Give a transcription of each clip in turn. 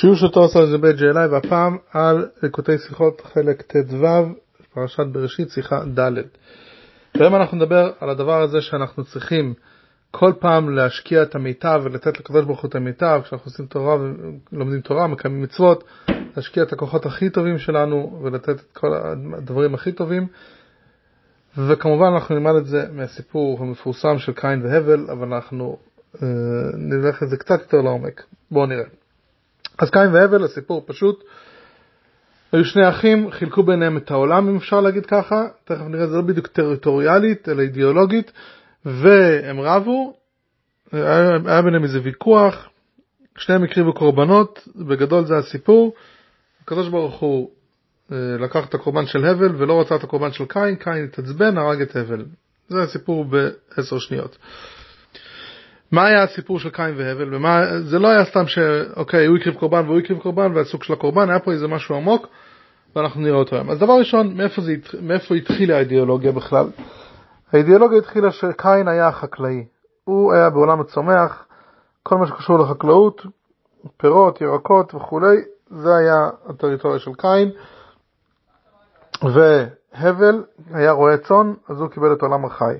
שיעור של זה בית ג'אלי והפעם על ליקוטי שיחות חלק ט"ו פרשת בראשית שיחה ד' והיום אנחנו נדבר על הדבר הזה שאנחנו צריכים כל פעם להשקיע את המיטב ולתת לקדוש ברוך הוא את המיטב. כשאנחנו עושים תורה ולומדים תורה מקיימים מצוות להשקיע את הכוחות הכי טובים שלנו ולתת את כל הדברים הכי טובים. וכמובן אנחנו נלמד את זה מהסיפור המפורסם של קין והבל אבל אנחנו אה, נלך את זה קצת יותר לעומק. בואו נראה אז קין והבל, הסיפור פשוט. היו שני אחים, חילקו ביניהם את העולם, אם אפשר להגיד ככה, תכף נראה, זה לא בדיוק טריטוריאלית, אלא אידיאולוגית, והם רבו, היה, היה ביניהם איזה ויכוח, שניהם הקריבו קורבנות, בגדול זה הסיפור. הקדוש ברוך הוא אה, לקח את הקורבן של הבל ולא רצה את הקורבן של קין, קין התעצבן, הרג את הבל. זה הסיפור בעשר שניות. מה היה הסיפור של קין והבל, ומה, זה לא היה סתם שאוקיי, הוא הקריב קורבן והוא הקריב קורבן והסוג של הקורבן, היה פה איזה משהו עמוק, ואנחנו נראה אותו היום. אז דבר ראשון, מאיפה, זה, מאיפה התחילה האידיאולוגיה בכלל? האידיאולוגיה התחילה שקין היה חקלאי. הוא היה בעולם הצומח, כל מה שקשור לחקלאות, פירות, ירקות וכולי, זה היה הטריטוריה של קין. והבל היה רועה צאן, אז הוא קיבל את עולם החי.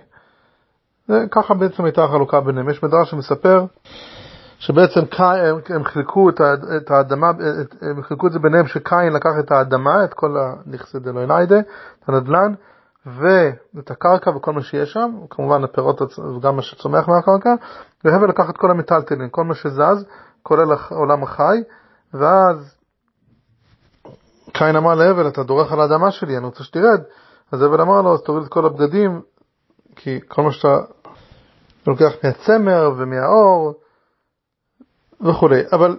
ככה בעצם הייתה החלוקה ביניהם. יש מדרש שמספר שבעצם הם, הם חילקו את האדמה, הם חילקו את זה ביניהם שקין לקח את האדמה, את כל הנכסי דלויניידה, את הנדל"ן, ואת הקרקע וכל מה שיש שם, כמובן הפירות וגם מה שצומח מהקרקע, והבל לקח את כל המטלטלין, כל מה שזז, כולל העולם החי, ואז קין אמר להבל, אתה דורך על האדמה שלי, אני רוצה שתרד. אז הבל אמר לו, אז תוריד את כל הבגדים, כי כל מה שאתה לוקח מהצמר ומהאור וכולי. אבל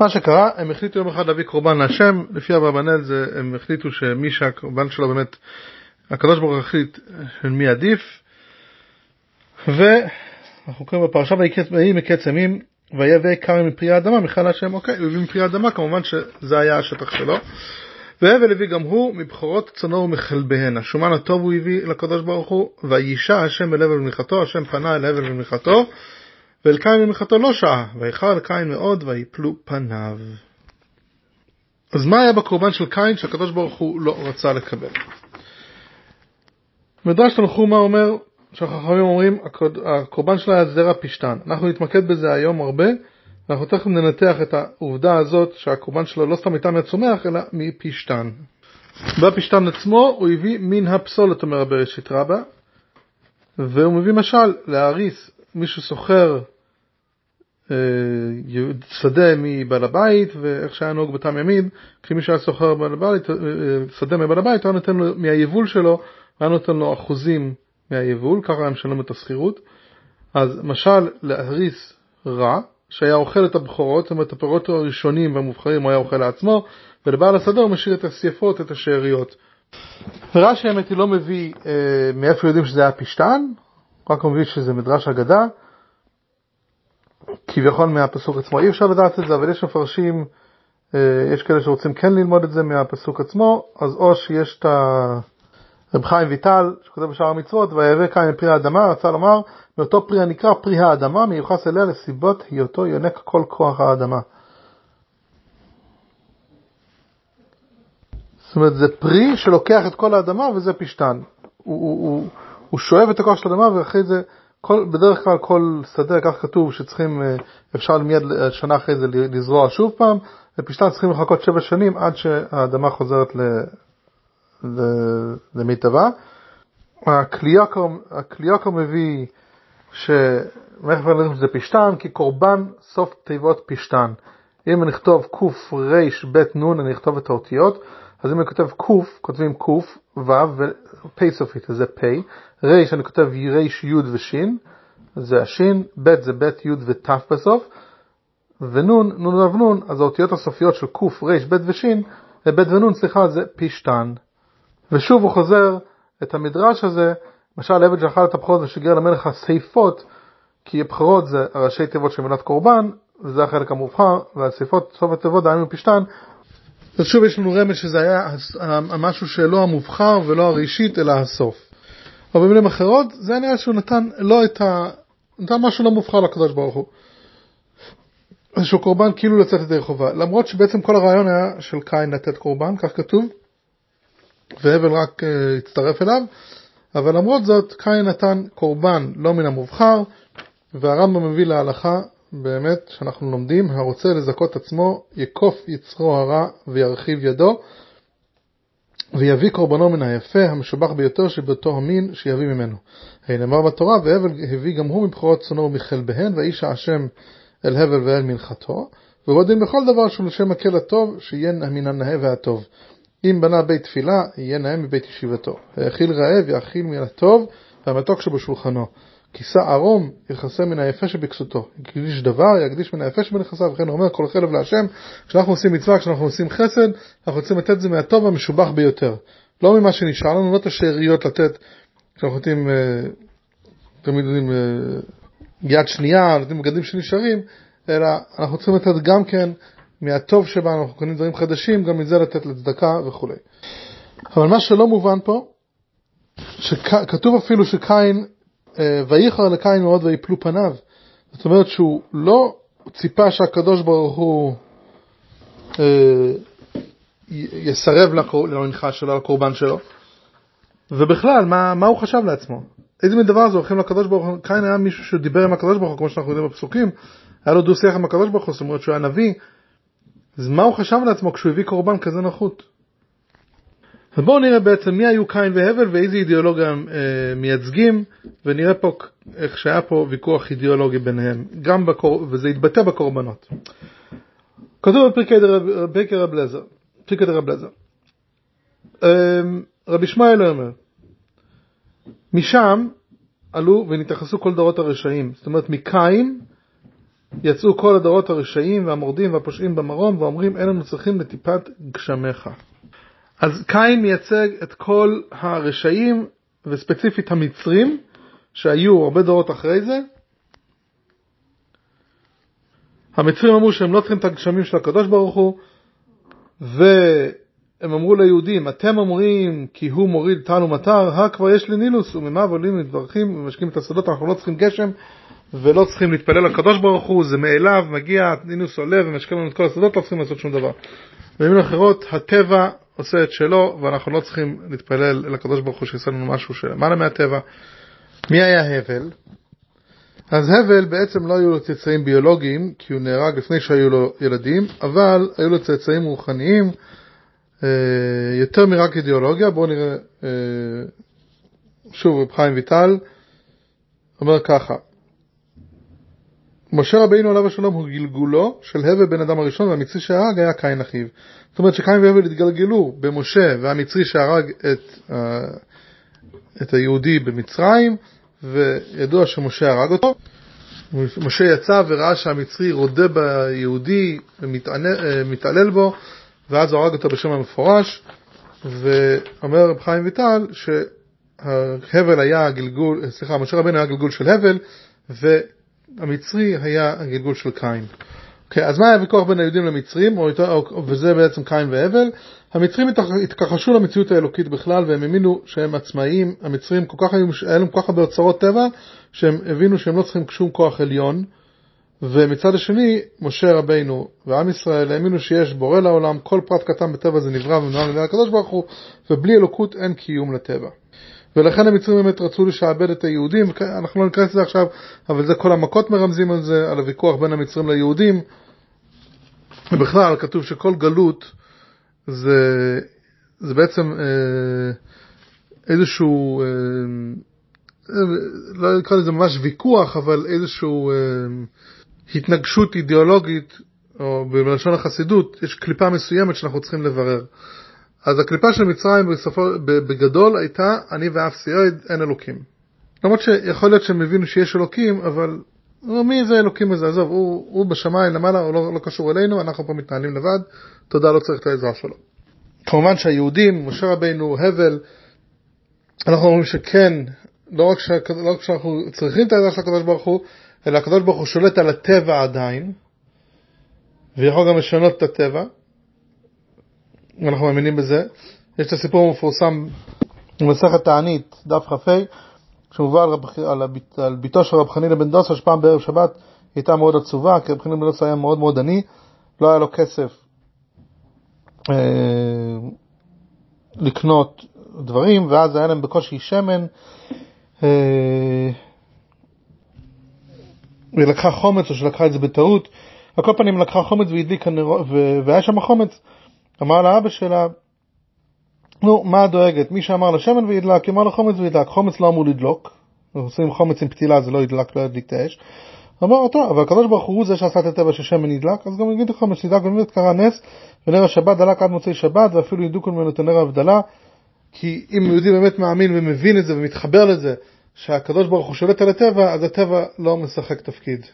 מה שקרה, הם החליטו יום אחד להביא קורבן להשם, לפי אברבנאל זה, הם החליטו שמי שהקורבן שלו באמת, הקדוש ברוך הוא החליט של מי עדיף, ואנחנו קוראים בפרשה ויהי מקץ ימים, ויבא כרם מפרי האדמה, מיכל השם, אוקיי, הוא הביא מפרי האדמה, כמובן שזה היה השטח שלו. והבל הביא גם הוא מבכורות צונו ומכלביהן. השומן הטוב הוא הביא לקדוש ברוך הוא, וישע השם אל הבל ומלכתו, השם פנה אל הבל ומלכתו, ואל קין ומלכתו לא שעה, ואיחר אל קין מאוד, ויפלו פניו. אז מה היה בקורבן של קין שהקדוש ברוך הוא לא רצה לקבל? מדרש תנחומה אומר, שהחכמים אומרים, הקורבן שלה היה זרע פשתן. אנחנו נתמקד בזה היום הרבה, ואנחנו תכף ננתח את העובדה הזאת שהקורבן שלו לא סתם הייתה מהצומח, אלא מפשתן. בפשתן עצמו הוא הביא מן הפסולת, אומר הבראשית רבה, והוא מביא משל להריס מי שסוחר אה, שדה מבעל הבית, ואיך שהיה נהוג בתם ימין, כשמי שהיה סוחר אה, שדה מבעל הבית, היה נותן לו מהיבול שלו, היה נותן לו אחוזים מהיבול, ככה היה משלם את השכירות. אז משל להריס רע, שהיה אוכל את הבכורות, זאת אומרת הפירות הראשונים והמובחרים הוא היה אוכל לעצמו, ולבעל השדה הוא משאיר את השייפות, את השאריות. ורש"י האמת היא לא מביא אה, מאיפה יודעים שזה היה פשטן, רק הוא מביא שזה מדרש אגדה, כביכול מהפסוק עצמו. אי אפשר לדעת את זה, אבל יש מפרשים, אה, יש כאלה שרוצים כן ללמוד את זה מהפסוק עצמו, אז או שיש את ה... רב חיים ויטל, שכותב בשאר המצוות, ויבא קין פרי האדמה, רצה לומר, מאותו פרי הנקרא פרי האדמה, מיוחס אליה לסיבות היותו יונק כל כוח האדמה. זאת אומרת, זה פרי שלוקח את כל האדמה וזה פשטן. הוא, הוא, הוא, הוא שואב את הכוח של האדמה ואחרי זה, כל, בדרך כלל כל שדה, כך כתוב, שצריכים, אה, אפשר מיד שנה אחרי זה לזרוע שוב פעם, ופשטן צריכים לחכות שבע שנים עד שהאדמה חוזרת ל... למיטבה. הקליוקר מביא שמערכת הלחם זה פשטן, כי קורבן סוף תיבות פשטן. אם אני אכתוב קרב נ, אני אכתוב את האותיות, אז אם אני כותב ק, כותבים ק, ו, ופ' סופית, אז זה פ', ר', אני כותב ר', י' וש', זה הש', ב' זה ב', י' ות' בסוף, ונ', נ' ונ', אז האותיות הסופיות של ק, ר', ב' וש', ב' ונ', סליחה, זה פשטן. ושוב הוא חוזר את המדרש הזה, למשל עבד שאכל את הבכורות ושיגר למלך הסייפות, כי הבכורות זה הראשי תיבות של מנת קורבן, וזה החלק המובחר, והסייפות, סוף התיבות, דהיינו פשטן. אז שוב יש לנו רמז שזה היה המשהו שלא המובחר ולא הראשית, אלא הסוף. אבל במילים אחרות, זה נראה שהוא נתן לא את ה... נתן משהו לא מובחר לקדוש ברוך הוא. איזשהו קורבן כאילו לצאת ידי חובה, למרות שבעצם כל הרעיון היה של קין לתת קורבן, כך כתוב, והבל רק uh, הצטרף אליו, אבל למרות זאת קין נתן קורבן לא מן המובחר, והרמב"ם מביא להלכה באמת שאנחנו לומדים, הרוצה לזכות עצמו יקוף יצרו הרע וירחיב ידו, ויביא קורבנו מן היפה, המשובח ביותר שבאותו המין, שיביא ממנו. נאמר בתורה, והבל הביא גם הוא מבכורות צונו ומחלביהן, ואיש השם אל הבל ואל מנחתו, והוא דין בכל דבר שהוא לשם מקל הטוב, שיהיה מן הנאה והטוב. אם בנה בית תפילה, יהיה נאה מבית ישיבתו. האכיל רעב, יאכיל מן הטוב, והמתוק שבשולחנו. כיסה ערום, יכסה מן היפה שבכסותו. יקדיש דבר, יקדיש מן היפה שבנכסיו, וכן הוא אומר כל חלב להשם, כשאנחנו עושים מצווה, כשאנחנו עושים חסד, אנחנו רוצים לתת זה מהטוב המשובח ביותר. לא ממה שנשאר לנו, לא את השאריות לתת, כשאנחנו נותנים, אה, תמיד יודעים, אה, יד שנייה, נותנים בגדים שנשארים, אלא אנחנו צריכים לתת גם כן מהטוב שבנו, אנחנו קונים דברים חדשים, גם מזה לתת לצדקה וכו'. אבל מה שלא מובן פה, שכתוב אפילו שקין אה, וייחר לקין מאוד ויפלו פניו. זאת אומרת שהוא לא ציפה שהקדוש ברוך הוא אה, יסרב למנחה שלו, לקורבן שלו. ובכלל, מה, מה הוא חשב לעצמו? איזה מין דבר זה הולכים לקדוש ברוך הוא? קין היה מישהו שדיבר עם הקדוש ברוך הוא, כמו שאנחנו יודעים בפסוקים, היה לו דו שיח עם הקדוש ברוך הוא, זאת אומרת שהוא היה נביא. אז מה הוא חשב לעצמו כשהוא הביא קורבן כזה נחות? ובואו נראה בעצם מי היו קין והבל ואיזה אידיאולוגיה הם אה, מייצגים, ונראה פה איך שהיה פה ויכוח אידיאולוגי ביניהם, גם בקור... וזה התבטא בקורבנות. כתוב בפרקי רב לזר, פרקי רב לזר. אה, רבי שמואל אומר, משם עלו ונתייחסו כל דורות הרשעים, זאת אומרת מקין יצאו כל הדורות הרשעים והמורדים והפושעים במרום ואומרים אין לנו צריכים לטיפת גשמיך. אז קין מייצג את כל הרשעים, וספציפית המצרים, שהיו הרבה דורות אחרי זה. המצרים אמרו שהם לא צריכים את הגשמים של הקדוש ברוך הוא, והם אמרו ליהודים, אתם אומרים כי הוא מוריד טל ומטר, הא כבר יש לי נילוס, וממה ועולים ומתברכים ומשקים את השדות, אנחנו לא צריכים גשם, ולא צריכים להתפלל לקדוש ברוך הוא, זה מאליו, מגיע, נילוס עולה ומשקים לנו את כל השדות, לא צריכים לעשות שום דבר. במילים אחרות, הטבע עושה את שלו, ואנחנו לא צריכים להתפלל אל הקדוש ברוך הוא שיעשה לנו משהו שלמעלה מהטבע. מי היה הבל? אז הבל בעצם לא היו לו צאצאים ביולוגיים, כי הוא נהרג לפני שהיו לו ילדים, אבל היו לו צאצאים רוחניים, אה, יותר מרק אידיאולוגיה. בואו נראה אה, שוב רב חיים ויטל, אומר ככה, משה רבינו עליו השלום הוא גלגולו של הבל בן אדם הראשון והמצרי שהרג היה קין אחיו. זאת אומרת שקין והבל התגלגלו במשה והמצרי שהרג את, uh, את היהודי במצרים וידוע שמשה הרג אותו. משה יצא וראה שהמצרי רודה ביהודי ומתעלל אה, בו ואז הוא הרג אותו בשם המפורש ואומר רב חיים ויטל שהבל היה גלגול, סליחה, משה רבינו היה גלגול של הבל ו... המצרי היה הגלגול של קין. Okay, אוקיי, אז מה היה הוויכוח בין היהודים למצרים, או, או, וזה בעצם קין והבל? המצרים התכחשו למציאות האלוקית בכלל, והם האמינו שהם עצמאיים, המצרים כל כך היו, היה להם כל כך הרבה אוצרות טבע, שהם הבינו שהם לא צריכים שום כוח עליון, ומצד השני, משה רבינו ועם ישראל האמינו שיש בורא לעולם, כל פרט קטן בטבע זה נברא ומנוהל על ידי הקדוש ברוך הוא, ובלי אלוקות אין קיום לטבע. ולכן המצרים באמת רצו לשעבד את היהודים, אנחנו לא ניכנס לזה עכשיו, אבל זה כל המכות מרמזים על זה, על הוויכוח בין המצרים ליהודים. ובכלל, כתוב שכל גלות זה, זה בעצם אה, איזשהו, אה, לא נקרא לזה ממש ויכוח, אבל איזשהו אה, התנגשות אידיאולוגית, או בלשון החסידות, יש קליפה מסוימת שאנחנו צריכים לברר. אז הקליפה של מצרים בסופו, בגדול הייתה אני ואף סיועד אין אלוקים. למרות שיכול להיות שהם הבינו שיש אלוקים, אבל מי זה אלוקים הזה? עזוב, הוא, הוא בשמיים למעלה, הוא לא, לא קשור אלינו, אנחנו פה מתנהלים לבד, תודה, לא צריך את העזרה שלו. כמובן שהיהודים, משה רבינו, הבל, אנחנו אומרים שכן, לא רק, שה, לא רק שאנחנו צריכים את העזרה של הקדוש ברוך הוא, אלא הקדוש ברוך הוא שולט על הטבע עדיין, ויכול גם לשנות את הטבע, אנחנו מאמינים בזה. יש את הסיפור המפורסם במסכת תענית, דף כ"ה, שמובא על, על, על ביתו של רב חנינא בן דוסה, שפעם בערב שבת הייתה מאוד עצובה, כי רבי חנין בן דוסה היה מאוד מאוד עני, לא היה לו כסף אה, לקנות דברים, ואז היה להם בקושי שמן. אה, היא לקחה חומץ או שלקחה את זה בטעות. על כל פנים לקחה חומץ והדליקה נרות, והיה שם חומץ. אמר לאבא שלה, נו, מה דואגת? מי שאמר לשמן וידלק, אמר לחומץ וידלק. חומץ לא אמור לדלוק. עושים חומץ עם פתילה, זה לא ידלק, לא ידליק את האש. אמר, טוב, אבל הקדוש ברוך הוא זה שעשה את הטבע ששמן נדלק, אז גם יגיד לך שנדלק, באמת קרה נס, ונר השבת דלק עד מוצאי שבת, ואפילו ידליקו ממנו את הנר ההבדלה, כי אם יהודי באמת מאמין ומבין את זה ומתחבר לזה, שהקדוש ברוך הוא שולט על הטבע, אז הטבע לא משחק תפקיד.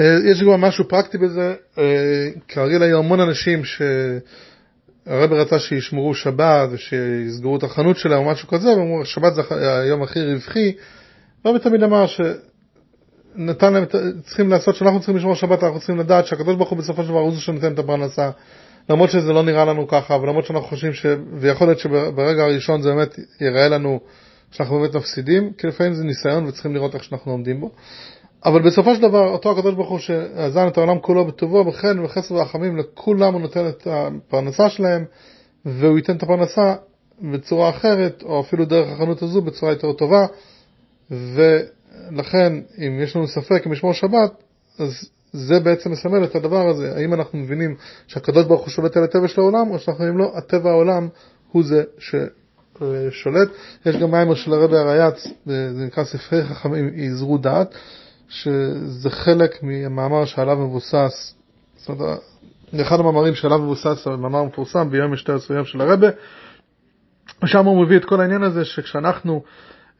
אה, יש גם משהו פרקטי בזה, אה, כרגיל היו המון אנשים שהרב רצה שישמרו שבת ושיסגרו את החנות שלהם או משהו כזה, ואמרו שבת זה היום הכי רווחי, רבי תמיד אמר שנתן להם, צריכים לעשות, שאנחנו צריכים לשמור שבת, אנחנו צריכים לדעת שהקדוש ברוך הוא בסופו של דבר הוא זה שנותן את הפרנסה, למרות שזה לא נראה לנו ככה, ולמרות שאנחנו חושבים ש... ויכול להיות שברגע הראשון זה באמת ייראה לנו שאנחנו באמת מפסידים, כי לפעמים זה ניסיון וצריכים לראות איך שאנחנו עומדים בו. אבל בסופו של דבר, אותו הקדוש ברוך הוא שעזן את העולם כולו בטובו, וכן וחסר ורחמים לכולם הוא נותן את הפרנסה שלהם, והוא ייתן את הפרנסה בצורה אחרת, או אפילו דרך החנות הזו בצורה יותר טובה, ולכן אם יש לנו ספק אם לשמור שבת, אז זה בעצם מסמל את הדבר הזה, האם אנחנו מבינים שהקדוש ברוך הוא שולט על הטבע של העולם, או שאנחנו אומרים לו, הטבע העולם הוא זה ששולט. יש גם מיימר של הרבי הרייץ, זה נקרא ספרי חכמים יזרו דעת, שזה חלק מהמאמר שעליו מבוסס, זאת אומרת, אחד המאמרים שעליו מבוסס, מאמר מפורסם ביום שתי עשויים של הרבה, ושם הוא מביא את כל העניין הזה שכשאנחנו,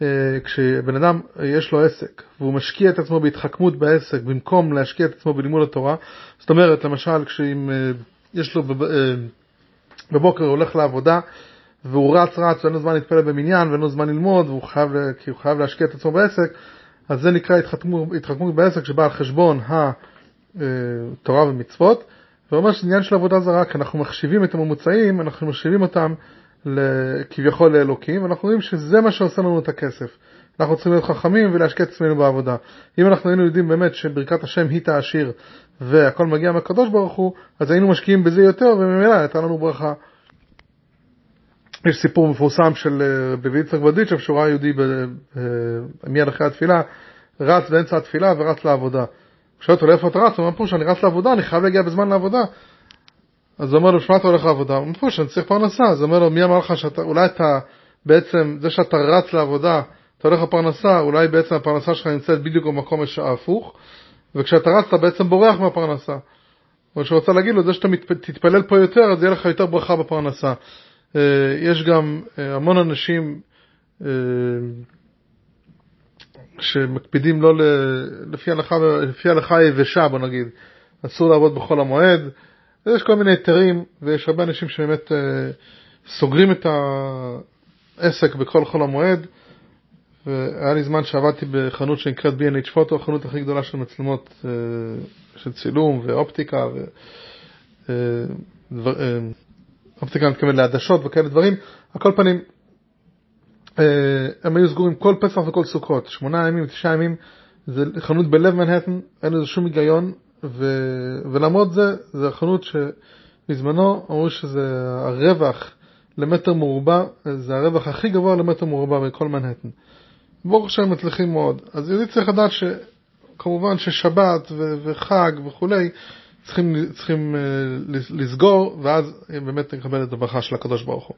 אה, כשבן אדם יש לו עסק והוא משקיע את עצמו בהתחכמות בעסק במקום להשקיע את עצמו בלימוד התורה, זאת אומרת למשל כשאם אה, יש לו אה, בבוקר הולך לעבודה והוא רץ רץ ואין לו זמן להתפלל במניין ואין לו זמן ללמוד והוא חייב, כי הוא חייב להשקיע את עצמו בעסק, אז זה נקרא התחכמות, בעסק שבא על חשבון התורה ומצוות, ואומר שזה עניין של עבודה זרה, כי אנחנו מחשיבים את הממוצעים, אנחנו מחשיבים אותם כביכול לאלוקים, ואנחנו רואים שזה מה שעושה לנו את הכסף. אנחנו צריכים להיות חכמים ולהשקיע את עצמנו בעבודה. אם אנחנו היינו יודעים באמת שברכת השם היא תעשיר והכל מגיע מהקדוש ברוך הוא, אז היינו משקיעים בזה יותר וממילא הייתה לנו ברכה. יש סיפור מפורסם של רבי יצחק בדיצ'ב, שהוא ראה יהודי מיד אחרי התפילה, רץ באמצע התפילה ורץ לעבודה. הוא שואל אותו לאיפה אתה רץ? הוא אומר פה שאני רץ לעבודה, אני חייב להגיע בזמן לעבודה. אז הוא אומר לו, שמע אתה הולך לעבודה? הוא אומר, שאני צריך פרנסה. אז הוא אומר לו, מי אמר לך שאתה, אולי אתה בעצם, זה שאתה רץ לעבודה, אתה הולך לפרנסה, אולי בעצם הפרנסה שלך נמצאת בדיוק במקום ההפוך, וכשאתה רץ אתה בעצם בורח מהפרנסה. או שרוצה להגיד לו, זה שאתה תתפלל פה יותר, אז יהיה לך יותר ברכה בפרנסה. אה, יש גם אה, המון אנשים אה, שמקפידים לא לפי הלכה, לפי הלכה היבשה, בוא נגיד, אסור לעבוד בחול המועד. יש כל מיני היתרים, ויש הרבה אנשים שבאמת סוגרים את העסק בכל חול המועד. והיה לי זמן שעבדתי בחנות שנקראת B&H פוטו, החנות הכי גדולה של מצלמות של צילום ואופטיקה. ו... אופטיקה מתכוון לעדשות וכאלה דברים, על כל פנים אה, הם היו סגורים כל פסח וכל סוכות, שמונה ימים, תשעה ימים, זה חנות בלב מנהטן, אין לזה שום היגיון, ו... ולמרות זה, זה חנות שבזמנו אמרו שזה הרווח למטר מרובע, זה הרווח הכי גבוה למטר מרובע בכל מנהטן. ברוך השם מצליחים מאוד. אז יהודי צריך לדעת שכמובן ששבת ו... וחג וכולי, צריכים, צריכים uh, לסגור, ואז באמת נקבל את הברכה של הקדוש ברוך הוא.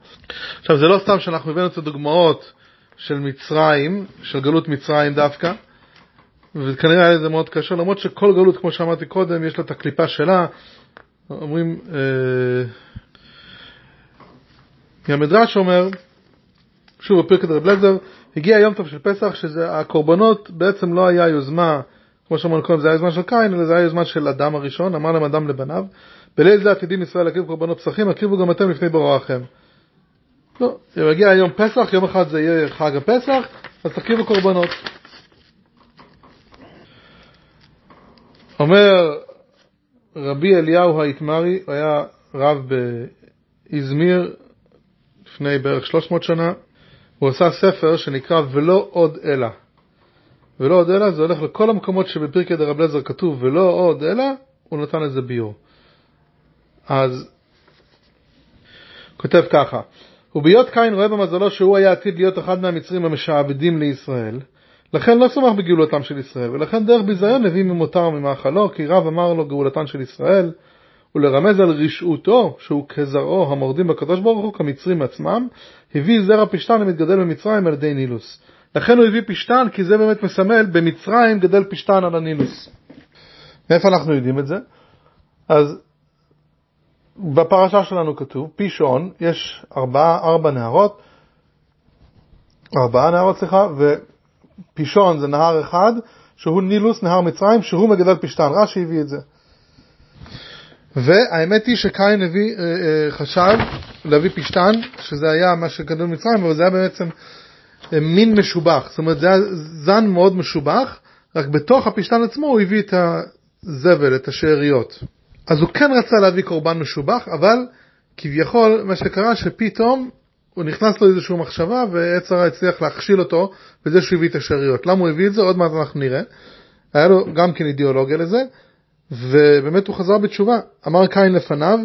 עכשיו, זה לא סתם שאנחנו הבאנו את הדוגמאות של מצרים, של גלות מצרים דווקא, וכנראה היה לזה מאוד קשה, למרות שכל גלות, כמו שאמרתי קודם, יש לה את הקליפה שלה. אומרים, uh, המדרש אומר, שוב בפרקת רב לזר, הגיע יום טוב של פסח, שזה הקורבנות בעצם לא היה יוזמה כמו שאמרנו קודם, זה היה יוזמה של קין, אלא זה היה יוזמה של אדם הראשון, אמר להם אדם לבניו, בליל זה עתידים ישראל להקריב קורבנות פסחים, הקריבו גם אתם לפני בורעכם. לא, יגיע יום פסח, יום אחד זה יהיה חג הפסח, אז תקריבו קורבנות. אומר רבי אליהו האיתמרי, הוא היה רב באזמיר לפני בערך 300 שנה, הוא עשה ספר שנקרא ולא עוד אלא. ולא עוד אלא, זה הולך לכל המקומות שבפרקי דרב לזר כתוב ולא עוד אלא, הוא נתן לזה ביור. אז כותב ככה, ובהיות קין רואה במזלו שהוא היה עתיד להיות אחד מהמצרים המשעבדים לישראל, לכן לא סומך בגאולתם של ישראל, ולכן דרך ביזיון הביא ממותר וממאכלו, כי רב אמר לו גאולתן של ישראל, ולרמז על רשעותו, שהוא כזרעו המורדים בקדוש ברוך הוא כמצרים עצמם, הביא זרע פשתן למתגדל במצרים על ידי נילוס. לכן הוא הביא פשתן, כי זה באמת מסמל, במצרים גדל פשתן על הנילוס. מאיפה אנחנו יודעים את זה? אז בפרשה שלנו כתוב, פישון, יש ארבע, ארבע נהרות, ארבעה נהרות, סליחה, ופישון זה נהר אחד, שהוא נילוס, נהר מצרים, שהוא מגדל פשתן. רש"י הביא את זה. והאמת היא שקין הביא, אה, אה, חשב להביא פשתן, שזה היה מה שגדל מצרים, אבל זה היה בעצם מין משובח. זאת אומרת, זה היה זן מאוד משובח, רק בתוך הפשתן עצמו הוא הביא את הזבל, את השאריות. אז הוא כן רצה להביא קורבן משובח, אבל כביכול מה שקרה שפתאום הוא נכנס לו איזושהי מחשבה ועצרה הצליח להכשיל אותו בזה שהוא הביא את השאריות. למה הוא הביא את זה? עוד מעט אנחנו נראה. היה לו גם כן אידיאולוגיה לזה, ובאמת הוא חזר בתשובה. אמר קין לפניו,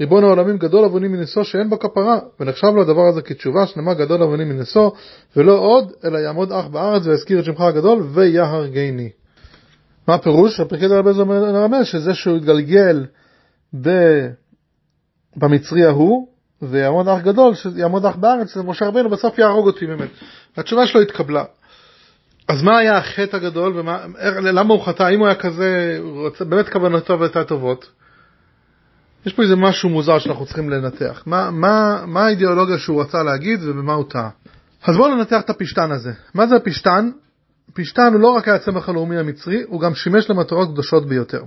ריבון העולמים גדול עווני מנשוא שאין בו כפרה, ונחשב לו הדבר הזה כתשובה שנאמר גדול עווני מנשוא, ולא עוד, אלא יעמוד אך בארץ ויזכיר את שמך הגדול ויהרגני. מה הפירוש? הפרקי דרבז מרמז שזה שהוא התגלגל ב... במצרי ההוא, ויעמוד אח גדול, שיעמוד אח בארץ, משה רבינו בסוף יהרוג אותי באמת. התשובה שלו התקבלה. אז מה היה החטא הגדול, ומה, למה הוא חטא? אם הוא היה כזה, באמת כוונותיו הייתה טובות, יש פה איזה משהו מוזר שאנחנו צריכים לנתח. מה, מה, מה האידיאולוגיה שהוא רצה להגיד ובמה הוא טעה? אז בואו ננתח את הפשתן הזה. מה זה הפשתן? פשתן הוא לא רק היה הצמח הלאומי המצרי, הוא גם שימש למטרות קדושות ביותר.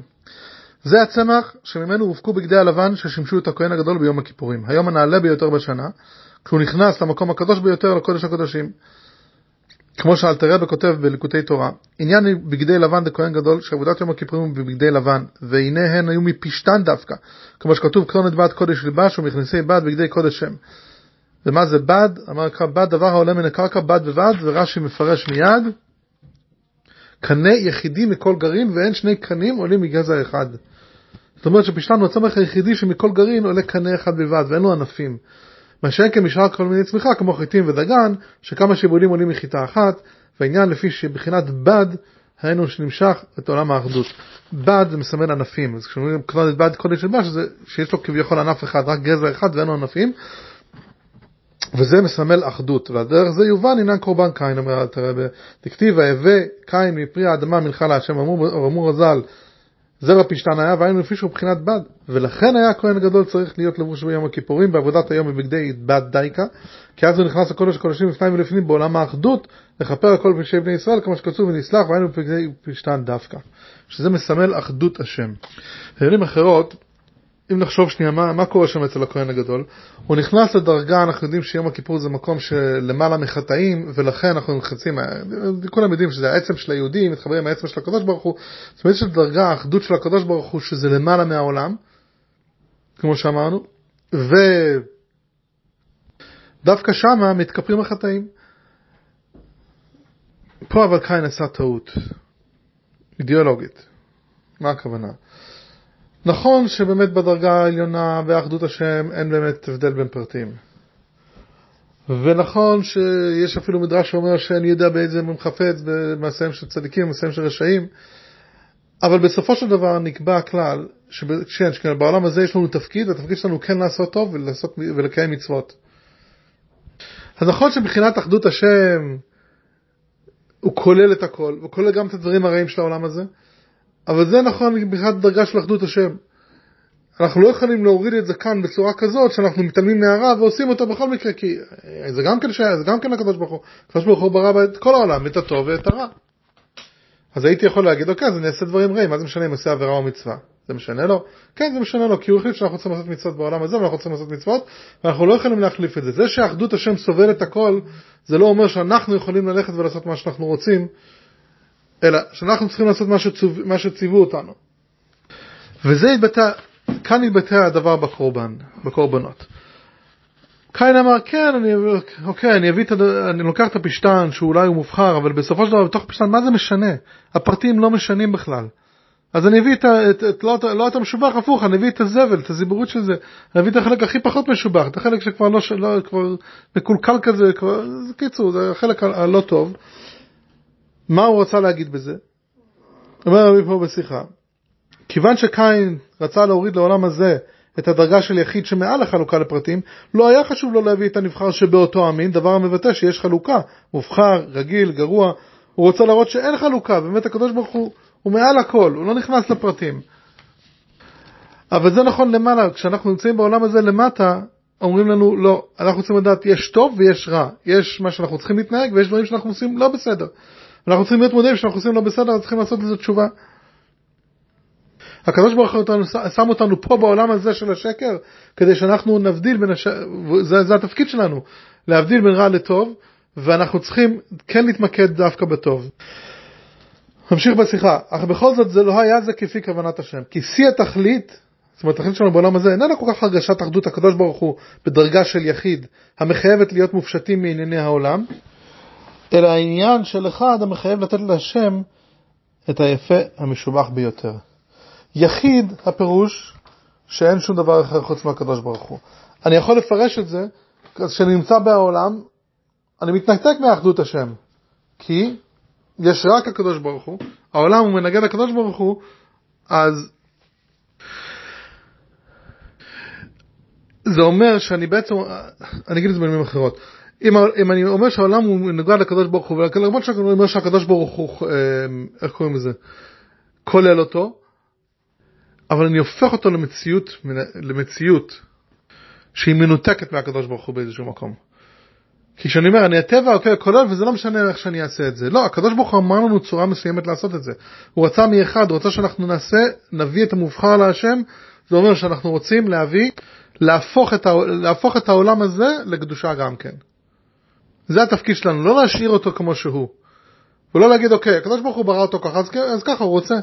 זה הצמח שממנו הופקו בגדי הלבן ששימשו את הכהן הגדול ביום הכיפורים, היום הנעלה ביותר בשנה, כשהוא נכנס למקום הקדוש ביותר, לקודש הקודשים. כמו שאלתרבה כותב בליקוטי תורה, עניין בגדי לבן דכהן גדול, שעבודת יום הכיפורים הוא בבגדי לבן, והנה הן היו מפשתן דווקא, כמו שכתוב, כתונת בד קודש לבש ומכנסי בד בגדי קודש שם. ומה זה בד? אמר בד דבר העולה מן הקרקע, בד בבד, ורש"י מפרש מיד, קנה יחידי מכל גרעין, ואין שני קנים עולים מגזע אחד. זאת אומרת שפשתן הוא הצמח היחידי שמכל גרעין עולה קנה אחד בלבד, ואין לו ענפים. מה שאין כמשאר כל מיני צמיחה, כמו חיטים ודגן, שכמה שיבולים עולים מחיטה אחת, והעניין לפי שבחינת בד, היינו שנמשך את עולם האחדות. בד זה מסמל ענפים, אז כשאומרים כבר את בד קודש של בש, זה שיש לו כביכול ענף אחד, רק גזע אחד ואין לו ענפים, וזה מסמל אחדות, והדרך זה יובן עניין קורבן קין, אומר תראה דכתיב, והווה קין מפרי האדמה מלכה להשם, אמור הז"ל, זרע פשתן היה, והיינו לפי שהוא מבחינת בד, ולכן היה הכהן הגדול צריך להיות לבוש ביום הכיפורים בעבודת היום בבגדי בד דייקה, כי אז הוא נכנס לקודש הקודשים לפני ולפנים בעולם האחדות, לכפר הכל פשעי בני ישראל, כמו שכתוב ונסלח, והיינו בבגדי פשתן דווקא, שזה מסמל אחדות השם. במילים אחרות, אם נחשוב שנייה מה, מה קורה שם אצל הכהן הגדול, הוא נכנס לדרגה, אנחנו יודעים שיום הכיפור זה מקום שלמעלה מחטאים, ולכן אנחנו נכנסים, כולם יודעים שזה העצם של היהודים, מתחברים עם העצם של הקדוש ברוך הוא, זאת אומרת של דרגה, האחדות של הקדוש ברוך הוא, שזה למעלה מהעולם, כמו שאמרנו, ודווקא שמה מתכפרים החטאים. פה אבל קין עשה טעות, אידיאולוגית. מה הכוונה? נכון שבאמת בדרגה העליונה באחדות השם אין באמת הבדל בין פרטים. ונכון שיש אפילו מדרש שאומר שאני יודע באיזה הם חפץ במעשיהם של צדיקים, במעשיהם של רשעים, אבל בסופו של דבר נקבע הכלל שבעולם הזה יש לנו תפקיד, והתפקיד שלנו כן לעשות טוב ולעשות, ולקיים מצוות. אז נכון שמבחינת אחדות השם הוא כולל את הכל, הוא כולל גם את הדברים הרעים של העולם הזה, אבל זה נכון מבחינת דרגה של אחדות השם. אנחנו לא יכולים להוריד את זה כאן בצורה כזאת שאנחנו מתעלמים מהרע ועושים אותו בכל מקרה, כי זה גם כן שהיה, זה גם כן הקדוש ברוך הוא. הקדוש ברוך הוא ברא את כל העולם, את הטוב ואת הרע. אז הייתי יכול להגיד, אוקיי, אז אני אעשה דברים רעים, מה זה משנה אם עושה עבירה או מצווה? זה משנה לו? כן, זה משנה לו, כי הוא החליט שאנחנו צריכים לעשות מצוות בעולם הזה, ואנחנו צריכים לעשות מצוות, ואנחנו לא יכולים להחליף את זה. זה שאחדות השם סובל את הכל, זה לא אומר שאנחנו יכולים ללכת ולעשות מה שאנחנו רוצים, אלא שאנחנו צריכים לעשות מה, שציוו אותנו. וזה התבטא, כאן התבטא הדבר בקורבן, בקורבנות. קין אמר, כן, אני, אוקיי, אני אביא את, אני לוקח את הפשטן שאולי הוא מובחר, אבל בסופו של דבר בתוך הפשטן, מה זה משנה? הפרטים לא משנים בכלל. אז אני אביא את, את, את לא, לא את המשובח, הפוך, אני אביא את הזבל, את הזיבורית של זה, אני אביא את החלק הכי פחות משובח, את החלק שכבר לא, לא כבר מקולקל כזה, כבר, קיצור, זה החלק הלא טוב. מה הוא רצה להגיד בזה? אומר רבי פה בשיחה, כיוון שקין רצה להוריד לעולם הזה את הדרגה של יחיד שמעל החלוקה לפרטים, לא היה חשוב לו להביא את הנבחר שבאותו המין, דבר המבטא שיש חלוקה, מובחר, רגיל, גרוע, הוא רוצה להראות שאין חלוקה, באמת הקדוש ברוך הוא, הוא מעל הכל, הוא לא נכנס לפרטים. אבל זה נכון למעלה, כשאנחנו נמצאים בעולם הזה למטה, אומרים לנו לא, אנחנו רוצים לדעת יש טוב ויש רע, יש מה שאנחנו צריכים להתנהג ויש דברים שאנחנו עושים לא בסדר. אנחנו צריכים להיות מודעים שאנחנו עושים לא בסדר, אז צריכים לעשות לזה תשובה. הקדוש ברוך הוא שם אותנו פה בעולם הזה של השקר, כדי שאנחנו נבדיל בין הש... זה, זה התפקיד שלנו, להבדיל בין רע לטוב, ואנחנו צריכים כן להתמקד דווקא בטוב. נמשיך בשיחה, אך בכל זאת זה לא היה זה כפי כוונת השם, כי שיא התכלית, זאת אומרת התכלית שלנו בעולם הזה איננה כל כך הרגשת אחדות הקדוש ברוך הוא בדרגה של יחיד, המחייבת להיות מופשטים מענייני העולם, אלא העניין של אחד המחייב לתת להשם את היפה המשובח ביותר. יחיד הפירוש שאין שום דבר אחר חוץ מהקדוש ברוך הוא. אני יכול לפרש את זה, כשאני נמצא בעולם, אני מתנתק מאחדות השם, כי יש רק הקדוש ברוך הוא, העולם הוא מנגד הקדוש ברוך הוא, אז זה אומר שאני בעצם, אני אגיד את זה במילים אחרות, אם, אם אני אומר שהעולם הוא מנוגד לקדוש ברוך הוא, ולמרות שאני אומר שהקדוש ברוך הוא, אה, איך קוראים לזה, כולל אותו, אבל אני הופך אותו למציאות, למציאות שהיא מנותקת מהקדוש ברוך הוא באיזשהו מקום. כי כשאני אומר, אני הטבע אוקיי, כולל, וזה לא משנה איך שאני אעשה את זה. לא, הקדוש ברוך הוא אמר לנו צורה מסוימת לעשות את זה. הוא רצה מאחד, הוא רצה שאנחנו נעשה, נביא את המובחר להשם, זה אומר שאנחנו רוצים להביא, להפוך את, להפוך את העולם הזה לקדושה גם כן. זה התפקיד שלנו, לא להשאיר אותו כמו שהוא. ולא להגיד, אוקיי, הקדוש ברוך הוא ברא אותו ככה, אז, אז ככה הוא רוצה.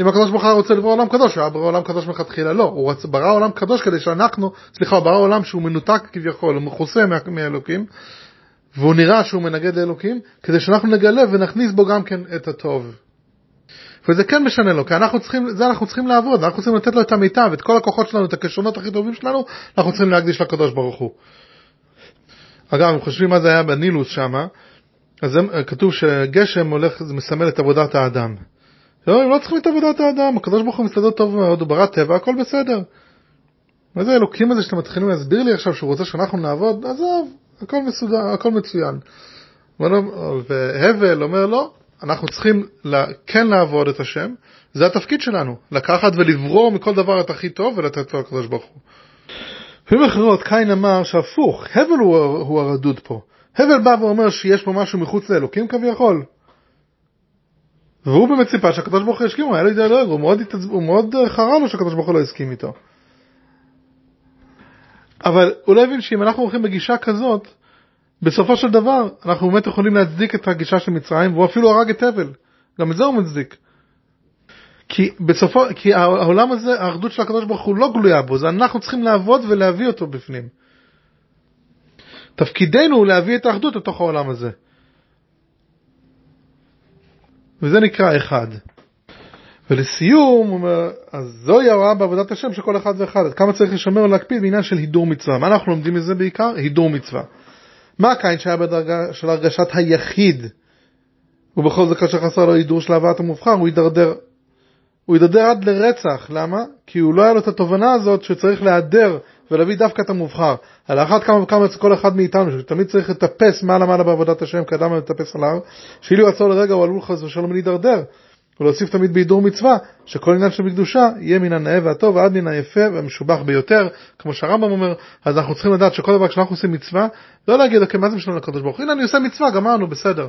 אם הקדוש ברוך הוא רוצה לברוא עולם קדוש, הוא היה ברא עולם קדוש מלכתחילה, לא, הוא רצ... ברא עולם קדוש כדי שאנחנו, סליחה, הוא ברא עולם שהוא מנותק כביכול, הוא מכוסה מאלוקים, והוא נראה שהוא מנגד לאלוקים, כדי שאנחנו נגלה ונכניס בו גם כן את הטוב. וזה כן משנה לו, כי אנחנו צריכים, זה אנחנו צריכים לעבוד, אנחנו צריכים לתת לו את המיטב, את כל הכוחות שלנו, את הכישרונות הכי טובים שלנו, אנחנו צריכים להקדיש לקדוש ברוך הוא. אגב, אם חושבים מה זה היה בנילוס שמה, אז כתוב שגשם הולך, זה מסמל את עבודת האדם. לא, הם לא צריכים את עבודת האדם, הקדוש ברוך הוא מסתדר טוב מאוד, הוא ברא טבע, הכל בסדר. מה זה האלוקים הזה שאתם מתחילים להסביר לי עכשיו שהוא רוצה שאנחנו נעבוד? עזוב, הכל מסודר, הכל מצוין. והבל אומר לא, אנחנו צריכים כן לעבוד את השם, זה התפקיד שלנו, לקחת ולברור מכל דבר את הכי טוב ולתת לו לקדוש ברוך הוא. במילים אחרות, קין אמר שהפוך, הבל הוא, הוא הרדוד פה. הבל בא ואומר שיש פה משהו מחוץ לאלוקים כביכול. והוא באמת ציפה שהקדוש ברוך הוא יסכים, הוא היה לו אידיאולוג, הוא מאוד, הוא מאוד חרה לו שהקדוש ברוך הוא לא הסכים איתו. אבל הוא לא הבין שאם אנחנו הולכים בגישה כזאת, בסופו של דבר אנחנו באמת יכולים להצדיק את הגישה של מצרים, והוא אפילו הרג את הבל. גם את זה הוא מצדיק. כי בסופו, כי העולם הזה, האחדות של הקדוש ברוך הוא לא גלויה בו, זה אנחנו צריכים לעבוד ולהביא אותו בפנים. תפקידנו הוא להביא את האחדות לתוך העולם הזה. וזה נקרא אחד. ולסיום, הוא אומר, אז זוהי ההוראה בעבודת השם שכל אחד ואחד, עד כמה צריך לשמר ולהקפיד בעניין של הידור מצווה. מה אנחנו לומדים מזה בעיקר? הידור מצווה. מה הקין שהיה בדרגה של הרגשת היחיד, ובכל זאת כאשר חסר לו הידור של הבאת המובחר, הוא יידרדר. הוא יידרדר עד לרצח, למה? כי הוא לא היה לו את התובנה הזאת שצריך להיעדר ולהביא דווקא את המובחר. על אחת כמה וכמה אצל כל אחד מאיתנו, שתמיד צריך לטפס מעלה מעלה בעבודת השם, כאדם לטפס על ההר, שאילו יצאו לרגע הוא עלול חס ושלום להידרדר. ולהוסיף תמיד בהידור מצווה, שכל עניין של מקדושה יהיה מן הנאה והטוב ועד מן היפה והמשובח ביותר, כמו שהרמב"ם אומר, אז אנחנו צריכים לדעת שכל דבר כשאנחנו עושים מצווה, לא להגיד, אוקיי, מה זה משנה לקדוש ברוך? הנה אני עושה מצווה, גמרנו, בסדר.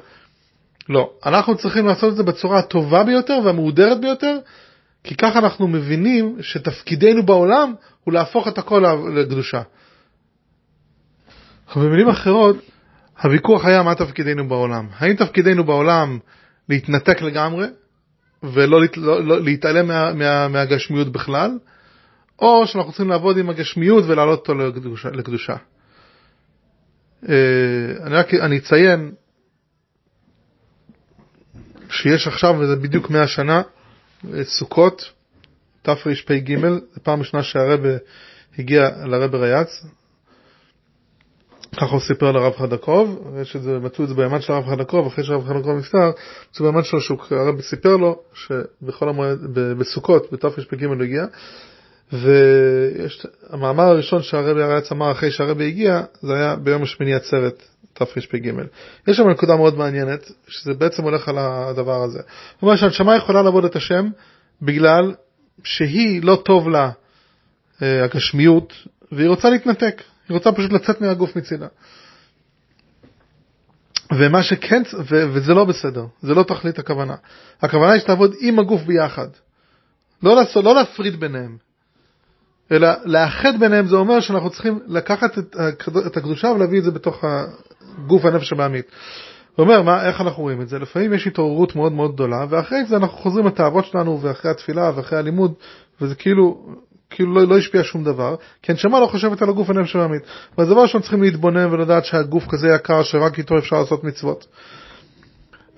לא, אנחנו צריכים לעשות את זה בצורה הטובה ביותר והמהודרת ביותר, כי ככה אנחנו מבינים שתפקידנו בעולם הוא להפוך את הכל לקדושה. במילים אחרות, הוויכוח היה מה תפקידנו בעולם. האם תפקידנו בעולם להתנתק לגמרי ולא לא, לא, להתעלם מה, מה, מהגשמיות בכלל, או שאנחנו צריכים לעבוד עם הגשמיות ולהעלות אותו לקדושה. לקדושה. אה, אני רק אני אציין שיש עכשיו, וזה בדיוק 100 שנה, אה, סוכות, תרפ"ג, זו פעם ראשונה שהרבה הגיע לרבה ריאץ, ככה הוא סיפר לרב חדקוב, יש את זה, מצאו את זה בימן של הרב חדקוב, אחרי שהרב חדקוב נפטר, מצאו בימן שלו שהרב סיפר לו שבכל המועד, בסוכות, בתרפ"ג הוא הגיע, והמאמר הראשון שהרבי הריאץ אמר אחרי שהרבי הגיע, זה היה ביום השמיני עצרת תרפ"ג. יש שם נקודה מאוד מעניינת, שזה בעצם הולך על הדבר הזה. זאת אומרת שהנשמה יכולה לעבוד את השם בגלל שהיא לא טוב לה אה, הגשמיות, והיא רוצה להתנתק, היא רוצה פשוט לצאת מהגוף מצידה. ומה שכן, ו, וזה לא בסדר, זה לא תכלית הכוונה. הכוונה היא שתעבוד עם הגוף ביחד. לא, לעשות, לא להפריד ביניהם, אלא לאחד ביניהם זה אומר שאנחנו צריכים לקחת את, את הקדושה ולהביא את זה בתוך הגוף הנפש הבעמית. הוא אומר, מה, איך אנחנו רואים את זה? לפעמים יש התעוררות מאוד מאוד גדולה, ואחרי זה אנחנו חוזרים לתאוות שלנו, ואחרי התפילה, ואחרי הלימוד, וזה כאילו, כאילו לא, לא השפיע שום דבר, כי הנשמה לא חושבת על הגוף הנפש הבעמית. ואז דבר ראשון צריכים להתבונן ולדעת שהגוף כזה יקר, שרק איתו אפשר לעשות מצוות.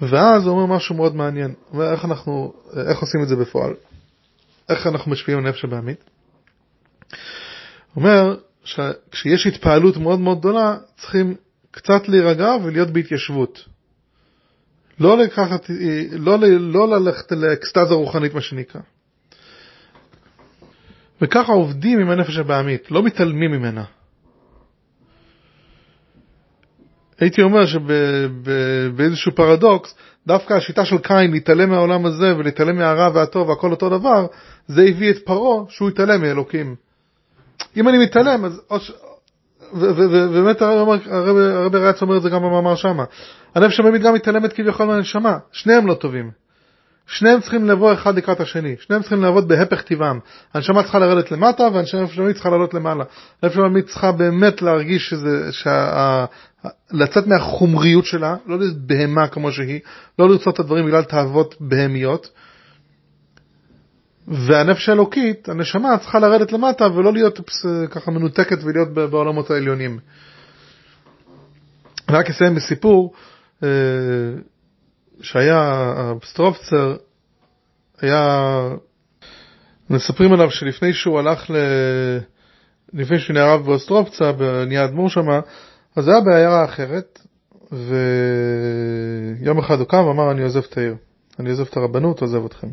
ואז הוא אומר משהו מאוד מעניין, הוא אומר איך אנחנו, איך עושים את זה בפועל? איך אנחנו משפיעים על נפש הבעמית? אומר שכשיש התפעלות מאוד מאוד גדולה, צריכים קצת להירגע ולהיות בהתיישבות. לא, לקחת, לא, לא ללכת לאקסטזה רוחנית, מה שנקרא. וככה עובדים עם הנפש הבעמית, לא מתעלמים ממנה. הייתי אומר שבאיזשהו פרדוקס, דווקא השיטה של קין להתעלם מהעולם הזה ולהתעלם מהרע והטוב והכל אותו דבר, זה הביא את פרעה שהוא התעלם מאלוקים. אם אני מתעלם, אז... ובאמת הרבי רייץ אומר את זה גם במאמר שמה. הנפש הבאמית גם מתעלמת כביכול מהנשמה, שניהם לא טובים. שניהם צריכים לבוא אחד לקראת השני, שניהם צריכים לעבוד בהפך טבעם. הנשמה צריכה לרדת למטה והנפש הבאמית צריכה לעלות למעלה. הנפש הבאמית צריכה באמת להרגיש שזה, שה, לצאת מהחומריות שלה, לא להיות בהמה כמו שהיא, לא לרצות את הדברים בגלל תאוות בהמיות. והנפש האלוקית, הנשמה, צריכה לרדת למטה ולא להיות ככה מנותקת ולהיות בעולמות העליונים. רק אסיים בסיפור אה, שהיה הסטרופצר, היה, מספרים עליו שלפני שהוא הלך ל... לפני שהוא נערב באוסטרופצה, נהיה אדמו"ר שמה, אז היה בעיירה אחרת, ויום אחד הוא קם ואמר אני עוזב את העיר, אני עוזב את הרבנות, עוזב אתכם.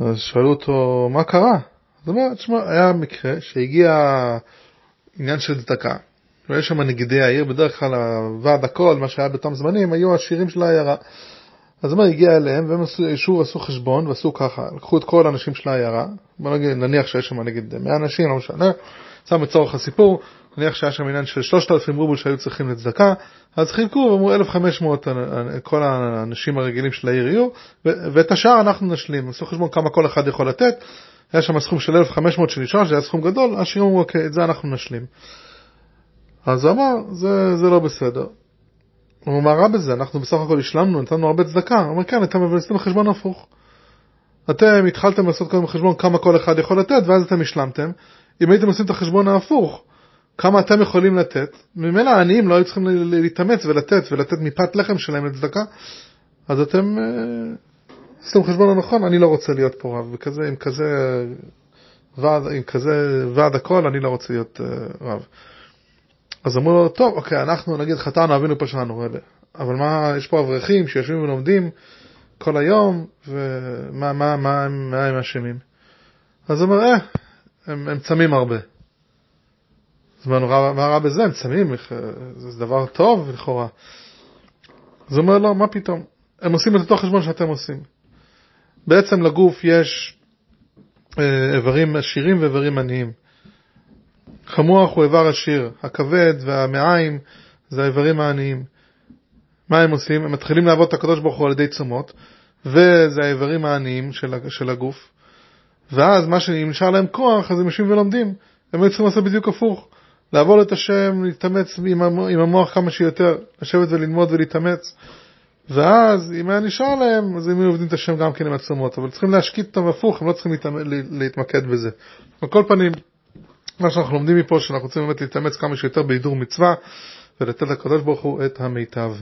אז שאלו אותו, מה קרה? אז הוא אומר, תשמע, היה מקרה שהגיע עניין של צדקה. ויש שם נגידי העיר, בדרך כלל הוועד הכל, מה שהיה באותם זמנים, היו השירים של העיירה. אז הוא הגיע אליהם, והם שוב עשו חשבון, ועשו ככה, לקחו את כל האנשים של העיירה, בוא נגיד, נניח שיש שם נגיד 100 אנשים, לא משנה, שם לצורך הסיפור, נניח שהיה שם עניין של 3,000 רובל שהיו צריכים לצדקה, אז חילקו ואמרו 1,500 כל האנשים הרגילים של העיר יהיו, ואת השאר אנחנו נשלים. עשו חשבון כמה כל אחד יכול לתת, היה שם סכום של 1,500 שנשאר, שזה היה סכום גדול, השירים אמרו, אוקיי, את זה אנחנו נשלים. אז הוא אמר, זה, זה לא בסדר. הוא אמר, מה רע בזה? אנחנו בסך הכל השלמנו, נתנו הרבה צדקה. הוא אומר, כן, אתם עשיתם חשבון הפוך. אתם התחלתם לעשות קודם חשבון כמה כל אחד יכול לתת, ואז אתם השלמתם. אם הייתם עושים את החשבון ההפוך, כמה אתם יכולים לתת, ממילא העניים לא היו צריכים להתאמץ ולתת, ולתת מפת לחם שלהם לצדקה, אז אתם אה, עשיתם חשבון הנכון, אני לא רוצה להיות פה רב, וכזה, עם כזה ועד, עם כזה ועד הכל, אני לא רוצה להיות אה, רב. אז אמרו לו, טוב, אוקיי, אנחנו נגיד חטאנו, אבינו פשענו, אבל מה, יש פה אברכים שיושבים ולומדים כל היום, ומה מה, מה, מה הם אשמים? אז הוא אומר, אה, הם, הם צמים הרבה. אז אמרנו, מה רע בזה? הם צמים, זה דבר טוב לכאורה. אז הוא אומר, לא, מה פתאום? הם עושים את אותו חשבון שאתם עושים. בעצם לגוף יש אה, איברים עשירים ואיברים עניים. חמוח הוא איבר עשיר, הכבד והמעיים זה האיברים העניים. מה הם עושים? הם מתחילים לעבוד את הקדוש ברוך הוא על ידי צומות, וזה האיברים העניים של, של הגוף, ואז מה שנשאר להם כוח, אז הם יושבים ולומדים. הם היו צריכים לעשות בדיוק הפוך. לעבור את השם, להתאמץ עם, המוח כמה שיותר, לשבת וללמוד ולהתאמץ. ואז, אם היה נשאר להם, אז הם היו עובדים את השם גם כן עם עצומות. אבל צריכים להשקיט אותם הפוך, הם לא צריכים להתמקד בזה. על כל פנים, מה שאנחנו לומדים מפה, שאנחנו רוצים באמת להתאמץ כמה שיותר בהידור מצווה, ולתת לקדוש ברוך הוא את המיטב.